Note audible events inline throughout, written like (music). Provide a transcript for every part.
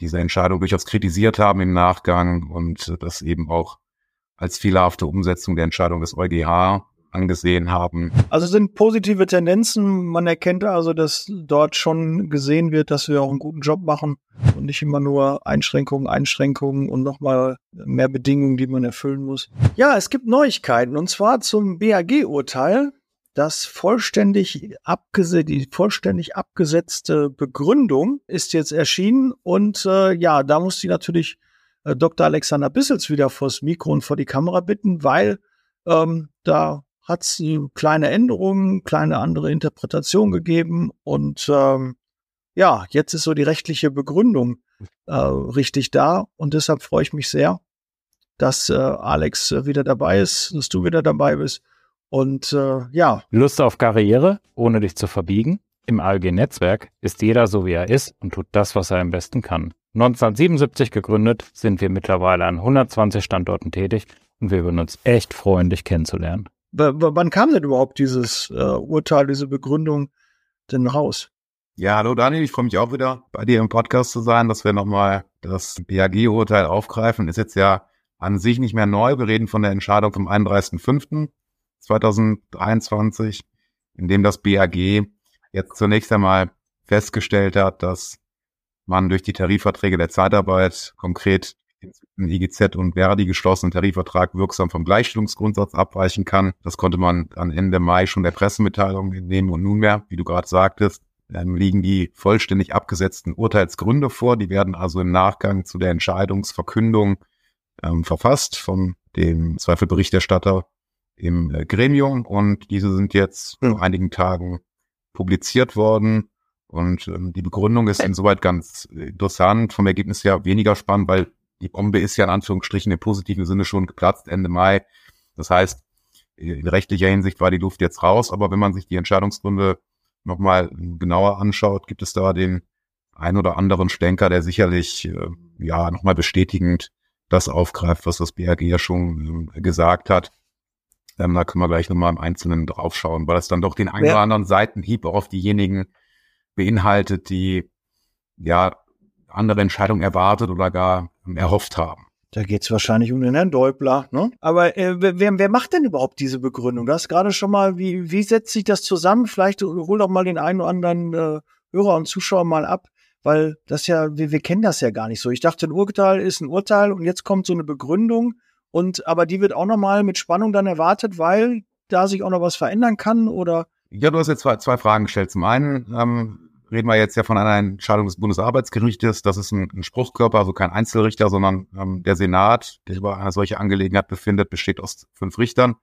diese Entscheidung durchaus kritisiert haben im Nachgang und das eben auch als fehlerhafte Umsetzung der Entscheidung des EuGH angesehen haben. Also sind positive Tendenzen. Man erkennt also, dass dort schon gesehen wird, dass wir auch einen guten Job machen und nicht immer nur Einschränkungen, Einschränkungen und nochmal mehr Bedingungen, die man erfüllen muss. Ja, es gibt Neuigkeiten und zwar zum BAG-Urteil. Das vollständig abgese die vollständig abgesetzte Begründung ist jetzt erschienen und äh, ja, da muss sie natürlich äh, Dr. Alexander Bissels wieder vors Mikro und vor die Kamera bitten, weil ähm, da hat es kleine Änderungen, kleine andere Interpretation gegeben und ähm, ja, jetzt ist so die rechtliche Begründung äh, richtig da und deshalb freue ich mich sehr, dass äh, Alex wieder dabei ist, dass du wieder dabei bist und äh, ja. Lust auf Karriere, ohne dich zu verbiegen? Im ALG-Netzwerk ist jeder so, wie er ist und tut das, was er am besten kann. 1977 gegründet, sind wir mittlerweile an 120 Standorten tätig und wir würden uns echt freuen, dich kennenzulernen wann kam denn überhaupt dieses äh, Urteil, diese Begründung denn raus? Ja, hallo Daniel, ich freue mich auch wieder bei dir im Podcast zu sein, dass wir nochmal das BAG-Urteil aufgreifen. Ist jetzt ja an sich nicht mehr neu. Wir reden von der Entscheidung vom 31.05.2023, in dem das BAG jetzt zunächst einmal festgestellt hat, dass man durch die Tarifverträge der Zeitarbeit konkret IGZ und Verdi geschlossenen Tarifvertrag wirksam vom Gleichstellungsgrundsatz abweichen kann. Das konnte man an Ende Mai schon der Pressemitteilung entnehmen und nunmehr, wie du gerade sagtest, liegen die vollständig abgesetzten Urteilsgründe vor. Die werden also im Nachgang zu der Entscheidungsverkündung ähm, verfasst von dem Zweifelberichterstatter im äh, Gremium und diese sind jetzt vor einigen Tagen publiziert worden. Und ähm, die Begründung ist insoweit ganz interessant, vom Ergebnis her weniger spannend, weil die Bombe ist ja in Anführungsstrichen im positiven Sinne schon geplatzt Ende Mai. Das heißt, in rechtlicher Hinsicht war die Luft jetzt raus, aber wenn man sich die Entscheidungsgründe nochmal genauer anschaut, gibt es da den ein oder anderen Stenker, der sicherlich äh, ja nochmal bestätigend das aufgreift, was das BRG ja schon äh, gesagt hat. Ähm, da können wir gleich nochmal im Einzelnen draufschauen, weil es dann doch den einen oder anderen Seitenhieb auch auf diejenigen beinhaltet, die ja andere Entscheidungen erwartet oder gar erhofft haben. Da geht es wahrscheinlich um den Herrn Deubler. Ne? Aber äh, wer, wer macht denn überhaupt diese Begründung? Du hast gerade schon mal, wie, wie setzt sich das zusammen? Vielleicht hol doch mal den einen oder anderen äh, Hörer und Zuschauer mal ab, weil das ja, wir, wir kennen das ja gar nicht so. Ich dachte, ein Urteil ist ein Urteil und jetzt kommt so eine Begründung und aber die wird auch nochmal mit Spannung dann erwartet, weil da sich auch noch was verändern kann oder? Ja, du hast jetzt zwei, zwei Fragen gestellt. Zum einen, ähm, reden wir jetzt ja von einer Entscheidung des Bundesarbeitsgerichtes. Das ist ein, ein Spruchkörper, also kein Einzelrichter, sondern ähm, der Senat, der über eine solche Angelegenheit befindet, besteht aus fünf Richtern.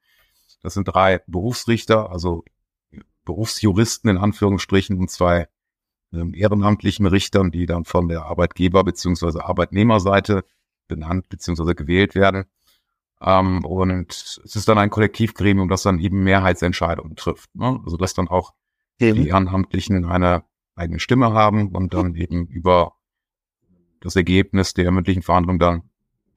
Das sind drei Berufsrichter, also Berufsjuristen in Anführungsstrichen und zwei ähm, ehrenamtlichen Richtern, die dann von der Arbeitgeber- beziehungsweise Arbeitnehmerseite benannt beziehungsweise gewählt werden. Ähm, und es ist dann ein Kollektivgremium, das dann eben Mehrheitsentscheidungen trifft. Ne? Also dass dann auch die Ehrenamtlichen eine eigene Stimme haben und dann eben über das Ergebnis der mündlichen Verhandlung dann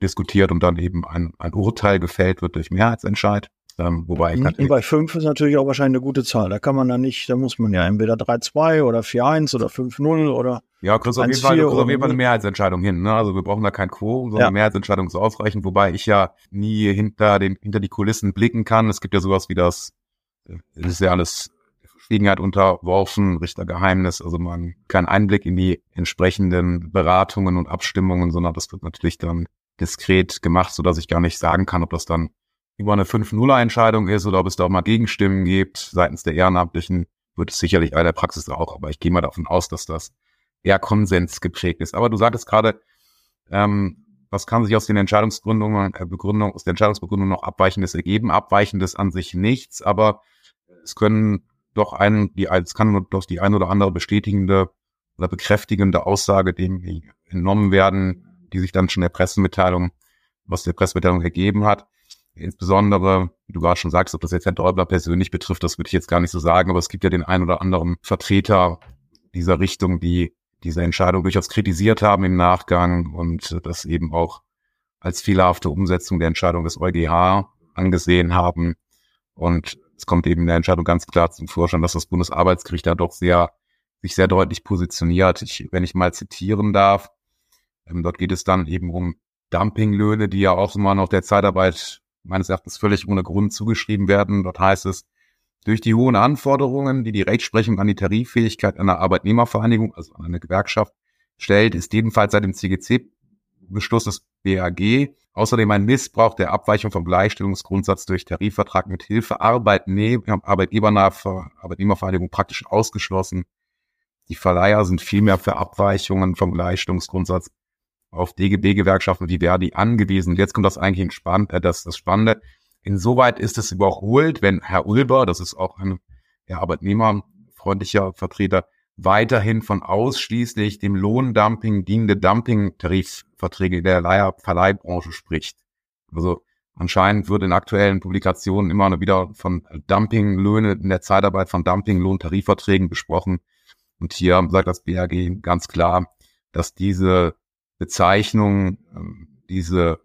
diskutiert und dann eben ein, ein Urteil gefällt wird durch Mehrheitsentscheid. Ähm, wobei ich. Bei fünf ist natürlich auch wahrscheinlich eine gute Zahl. Da kann man dann nicht, da muss man ja entweder 3-2 oder 4-1 oder 5-0 oder. Ja, kriegst auf jeden Fall, kriegst auf jeden Fall eine Mehrheitsentscheidung hin. Ne? Also wir brauchen da kein Quo, sondern ja. eine Mehrheitsentscheidung ist ausreichend, wobei ich ja nie hinter den, hinter die Kulissen blicken kann. Es gibt ja sowas wie das, äh, das ist ja alles Verschwiegenheit unterworfen, Richtergeheimnis, also man keinen Einblick in die entsprechenden Beratungen und Abstimmungen, sondern das wird natürlich dann diskret gemacht, so dass ich gar nicht sagen kann, ob das dann über eine 5-0-Entscheidung ist oder ob es da auch mal Gegenstimmen gibt seitens der Ehrenamtlichen, wird es sicherlich bei der Praxis auch, aber ich gehe mal davon aus, dass das eher Konsens geprägt ist. Aber du sagtest gerade, ähm, was kann sich aus den Entscheidungsgründungen, äh, Begründung, aus der Entscheidungsbegründung noch Abweichendes ergeben? Abweichendes an sich nichts, aber es können doch ein, die, es kann doch die ein oder andere bestätigende oder bekräftigende Aussage dem entnommen werden, die sich dann schon der Pressemitteilung, was der Pressemitteilung ergeben hat. Insbesondere, wie du gerade schon sagst, ob das jetzt Herrn Däubler persönlich betrifft, das würde ich jetzt gar nicht so sagen, aber es gibt ja den ein oder anderen Vertreter dieser Richtung, die diese Entscheidung durchaus kritisiert haben im Nachgang und das eben auch als fehlerhafte Umsetzung der Entscheidung des EuGH angesehen haben. Und es kommt eben in der Entscheidung ganz klar zum Vorschein, dass das Bundesarbeitsgericht da doch sehr, sich sehr deutlich positioniert. Ich, wenn ich mal zitieren darf, Ähm, dort geht es dann eben um Dumpinglöhne, die ja auch immer noch der Zeitarbeit meines Erachtens völlig ohne Grund zugeschrieben werden. Dort heißt es, durch die hohen Anforderungen, die die Rechtsprechung an die Tariffähigkeit einer Arbeitnehmervereinigung, also an eine Gewerkschaft, stellt, ist jedenfalls seit dem CGC-Beschluss des BAG außerdem ein Missbrauch der Abweichung vom Gleichstellungsgrundsatz durch Tarifvertrag mit Hilfe Arbeitnehmernaher Arbeitnehmervereinigung praktisch ausgeschlossen. Die Verleiher sind vielmehr für Abweichungen vom Gleichstellungsgrundsatz auf DGB-Gewerkschaften wie Verdi angewiesen. Jetzt kommt das eigentlich Spann äh, das, das Spannende. Insoweit ist es überholt, wenn Herr Ulber, das ist auch ein ja, arbeitnehmerfreundlicher Vertreter, weiterhin von ausschließlich dem Lohndumping dienende Dumping-Tarifverträge der Leier Verleihbranche spricht. Also anscheinend wird in aktuellen Publikationen immer wieder von Dumpinglöhne in der Zeitarbeit von Dumpinglohntarifverträgen besprochen. Und hier sagt das BAG ganz klar, dass diese Bezeichnung, ähm, diese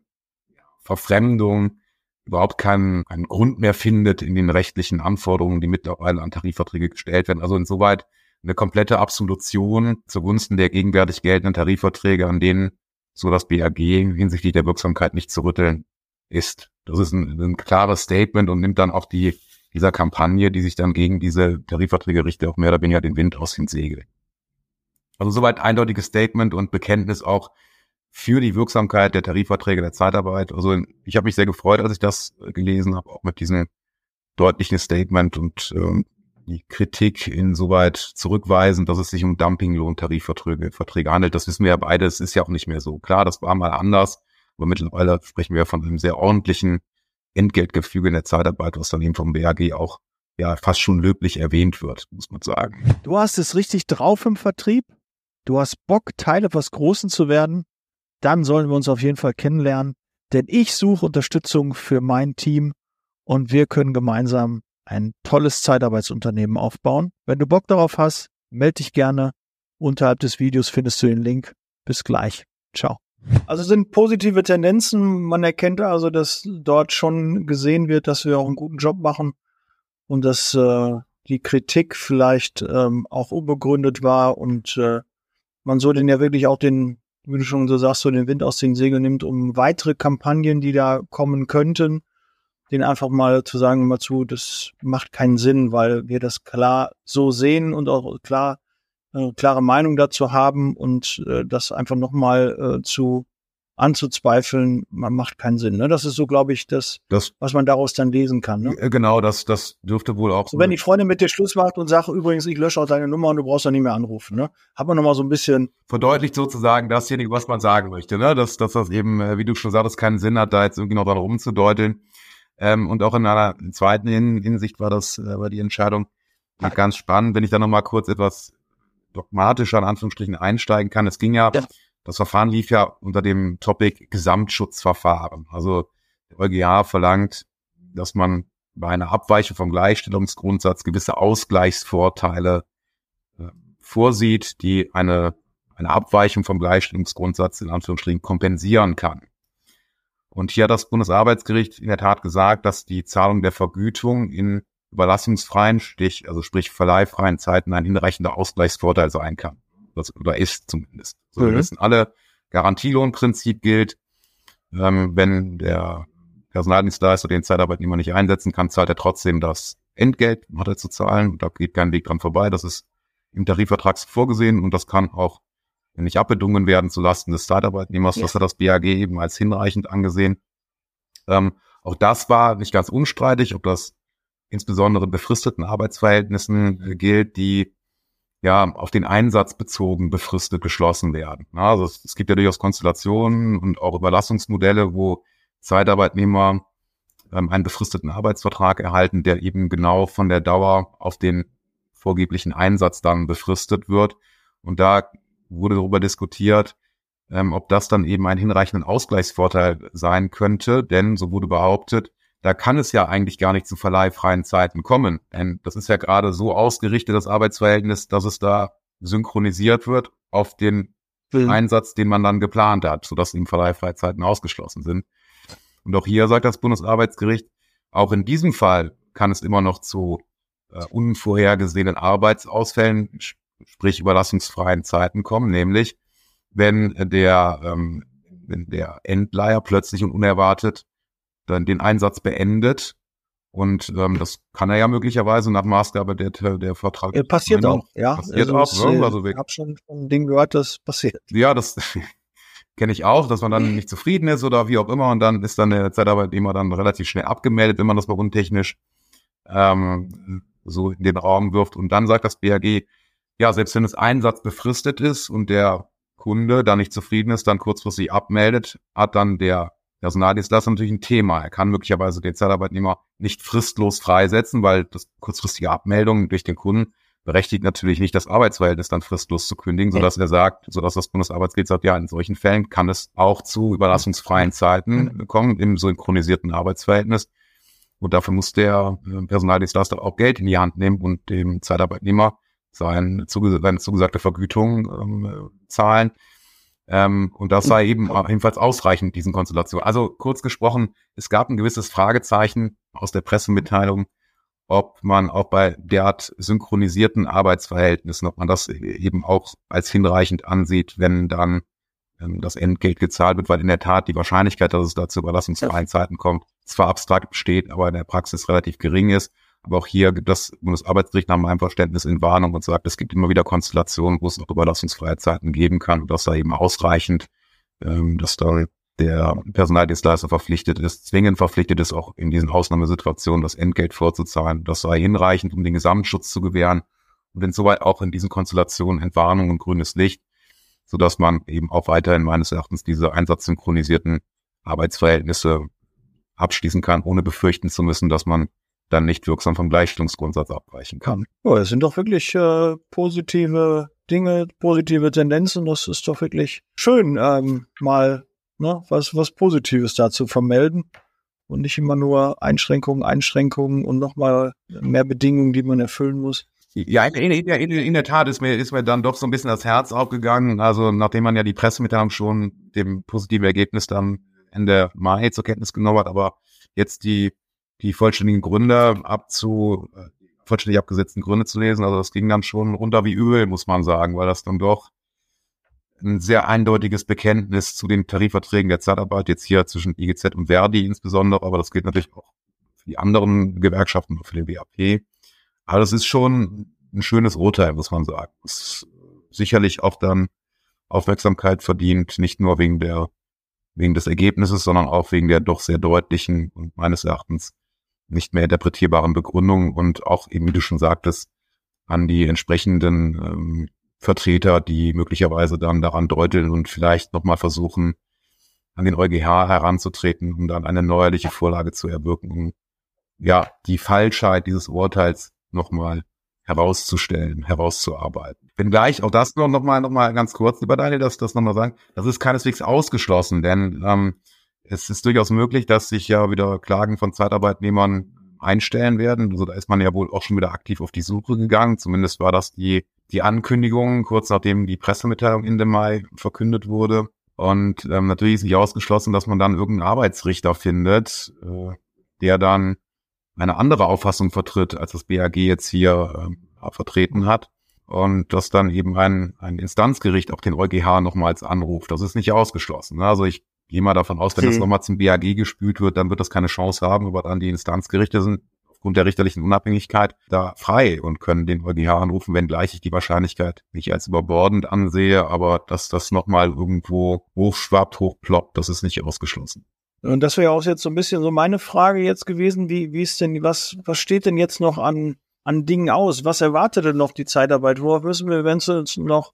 Verfremdung überhaupt keinen, keinen Grund mehr findet in den rechtlichen Anforderungen, die mittlerweile an Tarifverträge gestellt werden. Also insoweit eine komplette Absolution zugunsten der gegenwärtig geltenden Tarifverträge, an denen so das BAG hinsichtlich der Wirksamkeit nicht zu rütteln ist. Das ist ein, ein klares Statement und nimmt dann auch die dieser Kampagne, die sich dann gegen diese Tarifverträge richtet, auch mehr oder weniger den Wind aus den Segeln. Also soweit eindeutiges Statement und Bekenntnis auch für die Wirksamkeit der Tarifverträge der Zeitarbeit. Also ich habe mich sehr gefreut, als ich das gelesen habe, auch mit diesem deutlichen Statement und ähm, die Kritik insoweit zurückweisen, dass es sich um Dumpinglohntarifverträge Verträge handelt. Das wissen wir ja beide, es ist ja auch nicht mehr so. Klar, das war mal anders, aber mittlerweile sprechen wir von einem sehr ordentlichen Entgeltgefüge in der Zeitarbeit, was dann eben vom BAG auch ja fast schon löblich erwähnt wird, muss man sagen. Du hast es richtig drauf im Vertrieb. Du hast Bock, Teil etwas Großen zu werden. Dann sollen wir uns auf jeden Fall kennenlernen, denn ich suche Unterstützung für mein Team und wir können gemeinsam ein tolles Zeitarbeitsunternehmen aufbauen. Wenn du Bock darauf hast, melde dich gerne. Unterhalb des Videos findest du den Link. Bis gleich. Ciao. Also sind positive Tendenzen. Man erkennt also, dass dort schon gesehen wird, dass wir auch einen guten Job machen und dass äh, die Kritik vielleicht ähm, auch unbegründet war und äh, man so den ja wirklich auch den, wie du schon so sagst, so den Wind aus den Segeln nimmt, um weitere Kampagnen, die da kommen könnten, den einfach mal zu sagen, mal zu, das macht keinen Sinn, weil wir das klar so sehen und auch klar äh, klare Meinung dazu haben und äh, das einfach nochmal äh, zu anzuzweifeln, man macht keinen Sinn. Ne? Das ist so, glaube ich, das, das, was man daraus dann lesen kann. Ne? Äh, genau, das, das dürfte wohl auch. So, wenn die Freundin mit dir Schluss macht und sagt, übrigens, ich lösche auch deine Nummer und du brauchst dann nicht mehr anrufen. Ne? Hat man nochmal so ein bisschen. Verdeutlicht sozusagen dasjenige, was man sagen möchte. Ne? Dass, dass das eben, äh, wie du schon sagtest, keinen Sinn hat, da jetzt irgendwie noch dran rumzudeuteln. Ähm, und auch in einer zweiten Hinsicht war das, äh, war die Entscheidung ja. ganz spannend. Wenn ich da nochmal kurz etwas dogmatischer in Anführungsstrichen einsteigen kann. Es ging ja, ja, das Verfahren lief ja unter dem Topic Gesamtschutzverfahren. Also der EuGH verlangt, dass man bei einer Abweichung vom Gleichstellungsgrundsatz gewisse Ausgleichsvorteile äh, vorsieht, die eine, eine Abweichung vom Gleichstellungsgrundsatz in Anführungsstrichen kompensieren kann. Und hier hat das Bundesarbeitsgericht in der Tat gesagt, dass die Zahlung der Vergütung in überlassungsfreien, Stich, also sprich verleihfreien Zeiten ein hinreichender Ausgleichsvorteil sein kann. Das, oder ist zumindest. So, mhm. wir wissen alle, Garantielohnprinzip gilt. Ähm, wenn der Personaldienstleister den Zeitarbeitnehmer nicht einsetzen kann, zahlt er trotzdem das Entgelt, hat er zu zahlen. Da geht kein Weg dran vorbei. Das ist im Tarifvertrag vorgesehen und das kann auch nicht abbedungen werden zulasten des Zeitarbeitnehmers. Ja. Das hat das BAG eben als hinreichend angesehen. Ähm, auch das war nicht ganz unstreitig, ob das insbesondere befristeten Arbeitsverhältnissen gilt, die ja auf den Einsatz bezogen befristet geschlossen werden. Also es, es gibt ja durchaus Konstellationen und auch Überlassungsmodelle, wo Zeitarbeitnehmer ähm, einen befristeten Arbeitsvertrag erhalten, der eben genau von der Dauer auf den vorgeblichen Einsatz dann befristet wird. Und da wurde darüber diskutiert, ähm, ob das dann eben ein hinreichenden Ausgleichsvorteil sein könnte, denn so wurde behauptet, da kann es ja eigentlich gar nicht zu verleihfreien Zeiten kommen. Denn das ist ja gerade so ausgerichtet, das Arbeitsverhältnis, dass es da synchronisiert wird auf den mhm. Einsatz, den man dann geplant hat, sodass eben verleihfreie Zeiten ausgeschlossen sind. Und auch hier sagt das Bundesarbeitsgericht, auch in diesem Fall kann es immer noch zu äh, unvorhergesehenen Arbeitsausfällen, sprich überlassungsfreien Zeiten kommen, nämlich wenn der, ähm, wenn der Endleiher plötzlich und unerwartet dann den Einsatz beendet. Und ähm, das kann er ja möglicherweise nach Maßgabe der, der Vertrag. Äh, passiert auch, ja. Passiert also auch, ne? Äh, also ich habe schon von Ding gehört, das passiert. Ja, das (laughs) kenne ich auch, dass man dann nicht zufrieden ist oder wie auch immer und dann ist dann der Zeitarbeitnehmer dann relativ schnell abgemeldet, wenn man das mal untechnisch ähm, so in den Raum wirft. Und dann sagt das BAG, ja, selbst wenn es Einsatz befristet ist und der Kunde da nicht zufrieden ist, dann kurzfristig abmeldet, hat dann der Personaldienstleister natürlich ein Thema. Er kann möglicherweise den Zeitarbeitnehmer nicht fristlos freisetzen, weil das kurzfristige Abmeldung durch den Kunden berechtigt natürlich nicht das Arbeitsverhältnis dann fristlos zu kündigen, sodass er sagt, sodass das Bundesarbeitsgericht sagt, ja, in solchen Fällen kann es auch zu überlassungsfreien Zeiten kommen im synchronisierten Arbeitsverhältnis. Und dafür muss der äh, Personaldienstleister auch Geld in die Hand nehmen und dem Zeitarbeitnehmer sein, seine zugesagte Vergütung ähm, zahlen. Ähm, und das sei eben ebenfalls ausreichend, diesen Konstellationen. Also kurz gesprochen, es gab ein gewisses Fragezeichen aus der Pressemitteilung, ob man auch bei derart synchronisierten Arbeitsverhältnissen, ob man das eben auch als hinreichend ansieht, wenn dann ähm, das Entgelt gezahlt wird, weil in der Tat die Wahrscheinlichkeit, dass es da zu überlassungsfreien Zeiten kommt, zwar abstrakt besteht, aber in der Praxis relativ gering ist. Aber auch hier gibt das Bundesarbeitsgericht nach meinem Verständnis in Warnung und sagt, es gibt immer wieder Konstellationen, wo es auch überlassungsfreie Zeiten geben kann und das sei eben ausreichend, ähm, dass da der Personaldienstleister verpflichtet ist, zwingend verpflichtet ist, auch in diesen Ausnahmesituationen das Entgelt vorzuzahlen. Das sei hinreichend, um den Gesamtschutz zu gewähren und insoweit auch in diesen Konstellationen Entwarnung und grünes Licht, sodass man eben auch weiterhin meines Erachtens diese einsatzsynchronisierten Arbeitsverhältnisse abschließen kann, ohne befürchten zu müssen, dass man dann nicht wirksam vom Gleichstellungsgrundsatz abweichen kann. Oh, das sind doch wirklich äh, positive Dinge, positive Tendenzen. Das ist doch wirklich schön, ähm, mal ne, was, was Positives dazu vermelden und nicht immer nur Einschränkungen, Einschränkungen und nochmal mehr Bedingungen, die man erfüllen muss. Ja, in, in, in, in, der Tat ist mir, ist mir dann doch so ein bisschen das Herz aufgegangen. Also nachdem man ja die Pressemitteilung schon dem positiven Ergebnis dann Ende Mai zur Kenntnis genommen hat, aber jetzt die, die vollständigen Gründe abzu, äh, vollständig abgesetzten Gründe zu lesen. Also das ging dann schon runter wie Öl, muss man sagen, weil das dann doch ein sehr eindeutiges Bekenntnis zu den Tarifverträgen der Zeitarbeit, jetzt hier zwischen IGZ und Verdi insbesondere, aber das gilt natürlich auch für die anderen Gewerkschaften und für den BAP. Aber das ist schon ein schönes Urteil, muss man sagen. Das sicherlich auch dann Aufmerksamkeit verdient, nicht nur wegen der, wegen des Ergebnisses, sondern auch wegen der doch sehr deutlichen und meines Erachtens nicht mehr interpretierbaren Begründung und auch eben, wie du schon sagtest, an die entsprechenden ähm, Vertreter, die möglicherweise dann daran deuteln und vielleicht nochmal versuchen, an den EuGH heranzutreten, um dann eine neuerliche Vorlage zu erwirken, um ja die Falschheit dieses Urteils nochmal herauszustellen, herauszuarbeiten. Wenn gleich auch das noch, noch mal, noch mal ganz kurz, lieber Daniel, das, das nochmal sagen, das ist keineswegs ausgeschlossen, denn ähm, es ist durchaus möglich, dass sich ja wieder Klagen von Zeitarbeitnehmern einstellen werden. Also da ist man ja wohl auch schon wieder aktiv auf die Suche gegangen. Zumindest war das die die Ankündigung, kurz nachdem die Pressemitteilung Ende Mai verkündet wurde. Und ähm, natürlich ist nicht ausgeschlossen, dass man dann irgendeinen Arbeitsrichter findet, äh, der dann eine andere Auffassung vertritt, als das BAG jetzt hier äh, vertreten hat. Und dass dann eben ein, ein Instanzgericht auch den EuGH nochmals anruft. Das ist nicht ausgeschlossen. Ne? Also ich gehe mal davon aus, wenn okay. das nochmal zum BAG gespült wird, dann wird das keine Chance haben, aber dann die Instanzgerichte sind aufgrund der richterlichen Unabhängigkeit da frei und können den EuGH anrufen, wenngleich ich die Wahrscheinlichkeit nicht als überbordend ansehe, aber dass das nochmal irgendwo hochschwappt, hochploppt, das ist nicht ausgeschlossen. Und das wäre auch jetzt so ein bisschen so meine Frage jetzt gewesen, wie, wie ist denn, was, was steht denn jetzt noch an, an Dingen aus? Was erwartet denn noch die Zeitarbeit? Worauf müssen wir, wenn es uns noch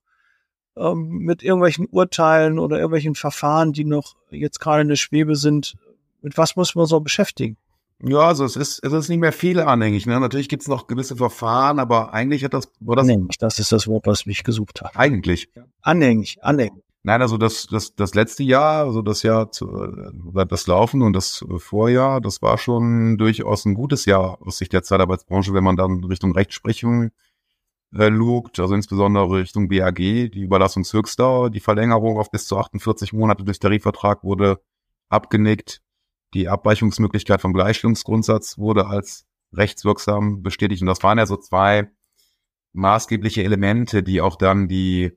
ähm, mit irgendwelchen Urteilen oder irgendwelchen Verfahren, die noch jetzt gerade in der Schwebe sind, mit was muss man so beschäftigen? Ja, also es ist, es ist nicht mehr viel anhängig. Ne? Natürlich gibt's noch gewisse Verfahren, aber eigentlich hat das, war das. Anhängig, das ist das Wort, was mich gesucht hat. Eigentlich. Anhängig, anhängig. Nein, also das, das, das letzte Jahr, also das Jahr, zu, das Laufen und das Vorjahr, das war schon durchaus ein gutes Jahr aus Sicht der Zeitarbeitsbranche, wenn man dann Richtung Rechtsprechung äh, lugt, also insbesondere Richtung BAG, die Überlassungshöchstdauer, die Verlängerung auf bis zu 48 Monate durch Tarifvertrag wurde abgenickt. Die Abweichungsmöglichkeit vom Gleichstellungsgrundsatz wurde als rechtswirksam bestätigt. Und das waren ja so zwei maßgebliche Elemente, die auch dann die,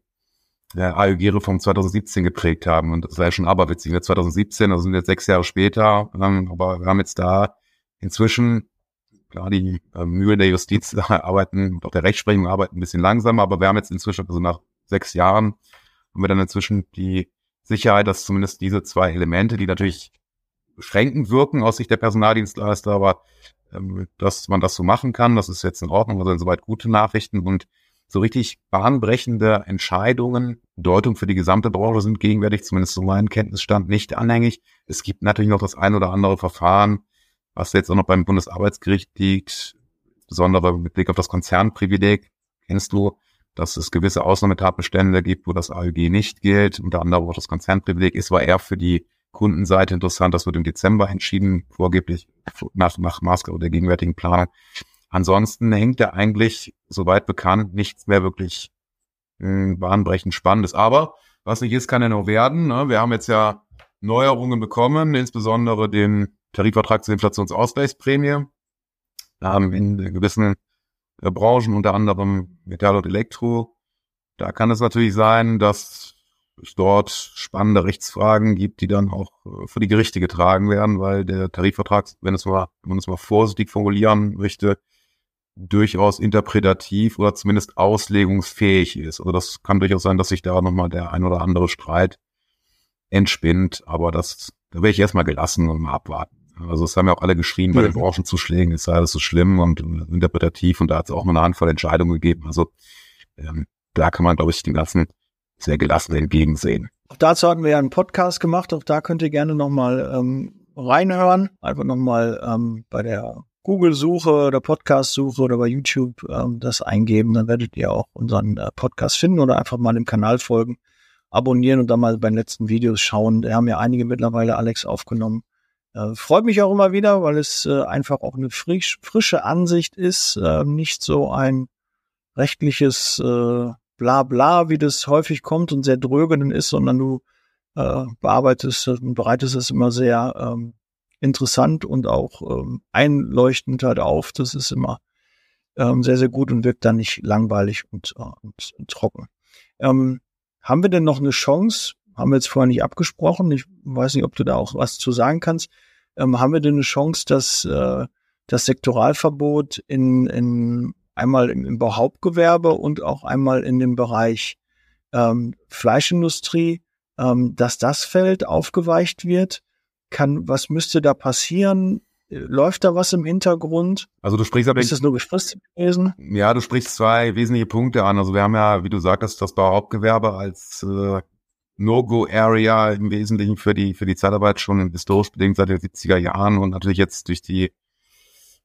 der AEG-Reform 2017 geprägt haben. Und das war ja schon aberwitzig. 2017, also sind jetzt sechs Jahre später, ähm, aber wir haben jetzt da inzwischen, klar, die äh, Mühlen der Justiz (laughs) arbeiten, auch der Rechtsprechung arbeiten ein bisschen langsamer, aber wir haben jetzt inzwischen, also nach sechs Jahren, haben wir dann inzwischen die Sicherheit, dass zumindest diese zwei Elemente, die natürlich beschränkend wirken aus Sicht der Personaldienstleister, aber ähm, dass man das so machen kann, das ist jetzt in Ordnung, also insoweit gute Nachrichten und so richtig bahnbrechende Entscheidungen, Deutung für die gesamte Branche sind gegenwärtig, zumindest so mein Kenntnisstand, nicht anhängig. Es gibt natürlich noch das ein oder andere Verfahren, was jetzt auch noch beim Bundesarbeitsgericht liegt, insbesondere mit Blick auf das Konzernprivileg, kennst du, dass es gewisse Ausnahmetatbestände gibt, wo das AEG nicht gilt, unter anderem auch das Konzernprivileg ist, war eher für die Kundenseite interessant. Das wird im Dezember entschieden, vorgeblich nach, nach Maßgabe der gegenwärtigen Planung. Ansonsten hängt da eigentlich, soweit bekannt, nichts mehr wirklich äh, bahnbrechend Spannendes. Aber was nicht ist, kann ja noch werden. Ne? Wir haben jetzt ja Neuerungen bekommen, insbesondere den Tarifvertrag zur Inflationsausgleichsprämie. Da haben in gewissen äh, Branchen, unter anderem Metall und Elektro, da kann es natürlich sein, dass es dort spannende Rechtsfragen gibt, die dann auch äh, für die Gerichte getragen werden, weil der Tarifvertrag, wenn es mal, wenn man es mal vorsichtig formulieren möchte, durchaus interpretativ oder zumindest auslegungsfähig ist. Also das kann durchaus sein, dass sich da nochmal der ein oder andere Streit entspinnt, aber das, da wäre ich erstmal gelassen und mal abwarten. Also es haben ja auch alle geschrien bei den mhm. Branchenzuschlägen, es sei alles so schlimm und interpretativ und da hat es auch mal eine Handvoll Entscheidungen gegeben. Also ähm, da kann man, glaube ich, den ganzen sehr gelassen entgegensehen. Auch dazu hatten wir ja einen Podcast gemacht, auch da könnt ihr gerne nochmal ähm, reinhören. Einfach nochmal ähm, bei der Google-Suche oder Podcast-Suche oder bei YouTube ähm, das eingeben, dann werdet ihr auch unseren äh, Podcast finden oder einfach mal dem Kanal folgen, abonnieren und dann mal bei den letzten Videos schauen. Da haben ja einige mittlerweile Alex aufgenommen. Äh, freut mich auch immer wieder, weil es äh, einfach auch eine frisch, frische Ansicht ist, äh, nicht so ein rechtliches äh, Blabla, wie das häufig kommt und sehr dröge ist, sondern du bearbeitest und bereitest es immer sehr ähm, interessant und auch ähm, einleuchtend halt auf. Das ist immer ähm, sehr, sehr gut und wirkt dann nicht langweilig und, und, und trocken. Ähm, haben wir denn noch eine Chance? Haben wir jetzt vorher nicht abgesprochen. Ich weiß nicht, ob du da auch was zu sagen kannst. Ähm, haben wir denn eine Chance, dass äh, das Sektoralverbot in, in einmal im, im Bauhauptgewerbe und auch einmal in dem Bereich ähm, Fleischindustrie, ähm, dass das Feld aufgeweicht wird? kann, was müsste da passieren? Läuft da was im Hintergrund? Also du sprichst aber ist das nur befristet gewesen? Ja, du sprichst zwei wesentliche Punkte an. Also wir haben ja, wie du sagtest, das Bauhauptgewerbe als äh, No-Go-Area im Wesentlichen für die für die Zeitarbeit schon historisch bedingt seit den 70er Jahren und natürlich jetzt durch die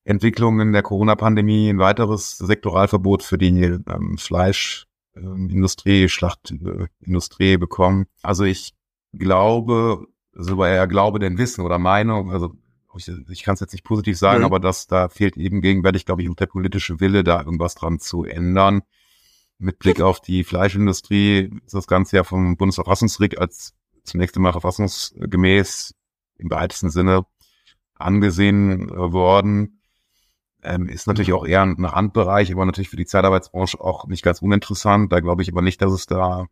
Entwicklungen der Corona-Pandemie ein weiteres Sektoralverbot für die ähm, Fleischindustrie, äh, Schlachtindustrie bekommen. Also ich glaube, so war eher Glaube denn Wissen oder Meinung, also ich, ich kann es jetzt nicht positiv sagen, mhm. aber das, da fehlt eben gegenwärtig, glaube ich, der politische Wille, da irgendwas dran zu ändern. Mit Blick auf die Fleischindustrie ist das Ganze ja vom Bundesverfassungsgericht als zunächst einmal verfassungsgemäß im weitesten Sinne angesehen äh, worden. Ähm, ist natürlich auch eher ein Randbereich, aber natürlich für die Zeitarbeitsbranche auch nicht ganz uninteressant. Da glaube ich aber nicht, dass es da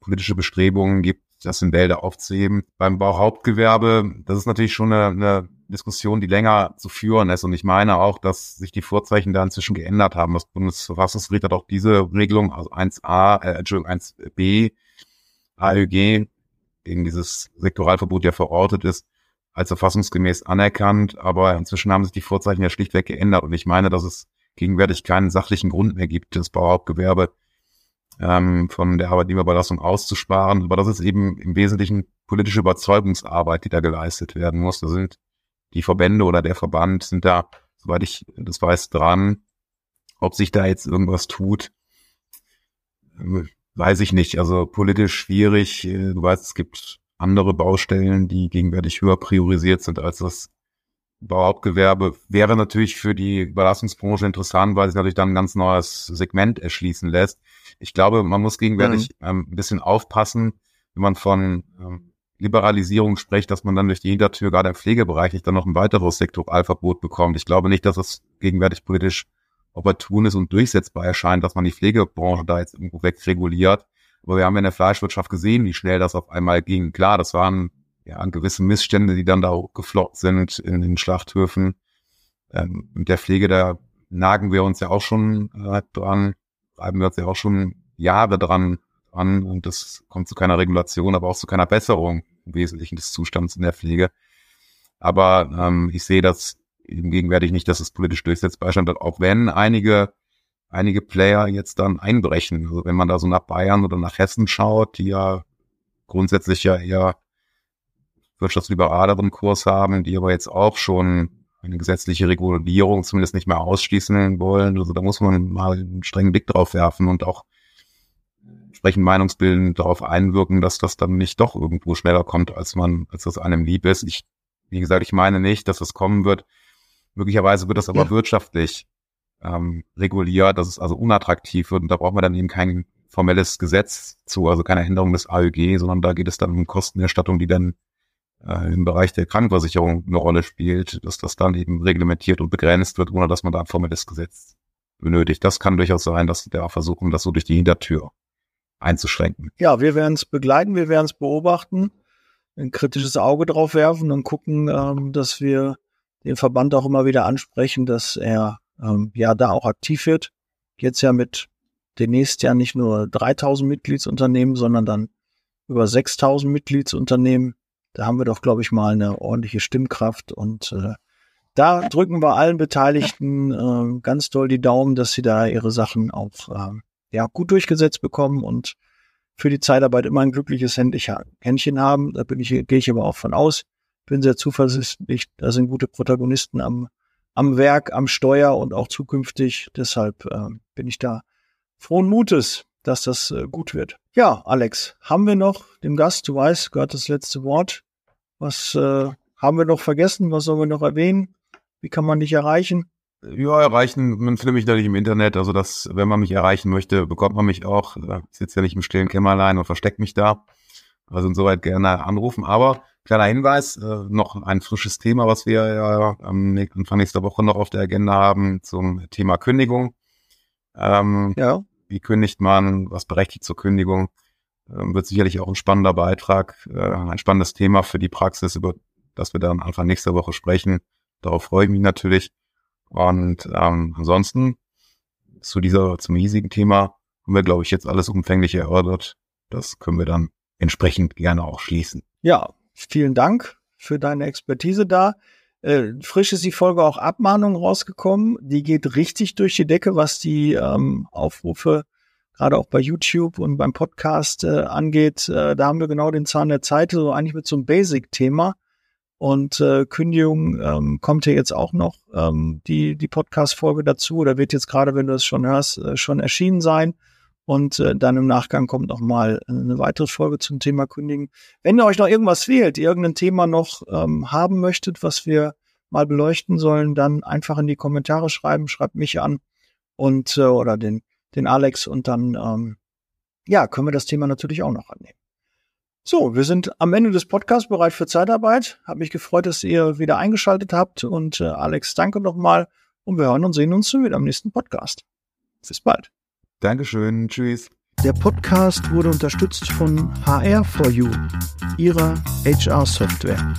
politische Bestrebungen gibt, das in Wälder aufzuheben. Beim Bauhauptgewerbe, das ist natürlich schon eine, eine Diskussion, die länger zu führen ist. Und ich meine auch, dass sich die Vorzeichen da inzwischen geändert haben. Das Bundesverfassungsgericht hat auch diese Regelung, also 1a, äh, Entschuldigung, 1b, AÖG, gegen dieses Sektoralverbot ja verortet ist, als verfassungsgemäß anerkannt. Aber inzwischen haben sich die Vorzeichen ja schlichtweg geändert. Und ich meine, dass es gegenwärtig keinen sachlichen Grund mehr gibt, das Bauhauptgewerbe ähm, von der Arbeitnehmerüberlassung auszusparen. Aber das ist eben im Wesentlichen politische Überzeugungsarbeit, die da geleistet werden muss. Da sind die Verbände oder der Verband sind da, soweit ich das weiß, dran. Ob sich da jetzt irgendwas tut, weiß ich nicht. Also politisch schwierig. Du weißt, es gibt andere Baustellen, die gegenwärtig höher priorisiert sind als das Bauhauptgewerbe wäre natürlich für die Überlassungsbranche interessant, weil sich natürlich dann ein ganz neues Segment erschließen lässt. Ich glaube, man muss gegenwärtig mhm. ähm, ein bisschen aufpassen, wenn man von ähm, Liberalisierung spricht, dass man dann durch die Hintertür gerade im Pflegebereich nicht dann noch ein weiteres Sektoralverbot bekommt. Ich glaube nicht, dass es gegenwärtig politisch opportun ist und durchsetzbar erscheint, dass man die Pflegebranche da jetzt irgendwo wegreguliert. Aber wir haben in der Fleischwirtschaft gesehen, wie schnell das auf einmal ging. Klar, das waren ja gewisse Missstände, die dann da hochgeflockt sind in den Schlachthöfen. Ähm, mit der Pflege, da nagen wir uns ja auch schon äh, dran, reiben wir uns ja auch schon Jahre dran an und das kommt zu keiner Regulation, aber auch zu keiner Besserung im Wesentlichen des Zustands in der Pflege. Aber ähm, ich sehe das im gegenwärtig nicht, dass es politisch durchsetzbar ist, auch wenn einige einige Player jetzt dann einbrechen. Also wenn man da so nach Bayern oder nach Hessen schaut, die ja grundsätzlich ja eher wirtschaftsliberaleren Kurs haben, die aber jetzt auch schon eine gesetzliche Regulierung zumindest nicht mehr ausschließen wollen. Also da muss man mal einen strengen Blick drauf werfen und auch entsprechend Meinungsbilden darauf einwirken, dass das dann nicht doch irgendwo schneller kommt, als man, als das einem lieb ist. Ich, wie gesagt, ich meine nicht, dass das kommen wird. Möglicherweise wird das aber ja. wirtschaftlich ähm, reguliert, dass es also unattraktiv wird und da braucht man dann eben kein formelles Gesetz zu, also keine Änderung des AÖG, sondern da geht es dann um Kostenerstattung, die dann äh, im Bereich der Krankenversicherung eine Rolle spielt, dass das dann eben reglementiert und begrenzt wird, ohne dass man da ein formelles Gesetz benötigt. Das kann durchaus sein, dass die da versuchen, das so durch die Hintertür einzuschränken. Ja, wir werden es begleiten, wir werden es beobachten, ein kritisches Auge drauf werfen und gucken, ähm, dass wir den Verband auch immer wieder ansprechen, dass er ähm, ja da auch aktiv wird. Jetzt ja mit demnächst ja nicht nur 3000 Mitgliedsunternehmen, sondern dann über 6000 Mitgliedsunternehmen. Da haben wir doch, glaube ich, mal eine ordentliche Stimmkraft und äh, da drücken wir allen Beteiligten äh, ganz doll die Daumen, dass sie da ihre Sachen auch äh, ja, gut durchgesetzt bekommen und für die Zeitarbeit immer ein glückliches Händchen haben. Da bin ich, gehe ich aber auch von aus. Bin sehr zuversichtlich, da sind gute Protagonisten am am Werk, am Steuer und auch zukünftig. Deshalb äh, bin ich da frohen Mutes, dass das äh, gut wird. Ja, Alex, haben wir noch den Gast, du weißt, gehört das letzte Wort. Was äh, haben wir noch vergessen? Was sollen wir noch erwähnen? Wie kann man dich erreichen? Ja, erreichen, man findet mich natürlich im Internet. Also das, wenn man mich erreichen möchte, bekommt man mich auch. Ich sitze ja nicht im stillen Kämmerlein und versteckt mich da. Also insoweit gerne anrufen. Aber Kleiner Hinweis, äh, noch ein frisches Thema, was wir ja am Anfang nächster Woche noch auf der Agenda haben zum Thema Kündigung. Ähm, ja. Wie kündigt man, was berechtigt zur Kündigung? Ähm, wird sicherlich auch ein spannender Beitrag, äh, ein spannendes Thema für die Praxis, über das wir dann Anfang nächster Woche sprechen. Darauf freue ich mich natürlich. Und ähm, ansonsten zu dieser, zum hiesigen Thema haben wir, glaube ich, jetzt alles umfänglich erörtert. Das können wir dann entsprechend gerne auch schließen. Ja, Vielen Dank für deine Expertise da. Äh, frisch ist die Folge auch Abmahnung rausgekommen. Die geht richtig durch die Decke, was die ähm, Aufrufe gerade auch bei YouTube und beim Podcast äh, angeht. Äh, da haben wir genau den Zahn der Zeit, so eigentlich mit so einem Basic-Thema. Und äh, Kündigung ähm, kommt ja jetzt auch noch ähm, die, die Podcast-Folge dazu oder wird jetzt gerade, wenn du es schon hörst, äh, schon erschienen sein. Und äh, dann im Nachgang kommt noch mal eine weitere Folge zum Thema Kündigen. Wenn euch noch irgendwas fehlt, irgendein Thema noch ähm, haben möchtet, was wir mal beleuchten sollen, dann einfach in die Kommentare schreiben, schreibt mich an und äh, oder den, den Alex und dann ähm, ja, können wir das Thema natürlich auch noch annehmen. So, wir sind am Ende des Podcasts bereit für Zeitarbeit. Hab mich gefreut, dass ihr wieder eingeschaltet habt. Und äh, Alex, danke nochmal. Und wir hören und sehen uns wieder am nächsten Podcast. Bis bald. Dankeschön. Tschüss. Der Podcast wurde unterstützt von HR4U, ihrer HR-Software.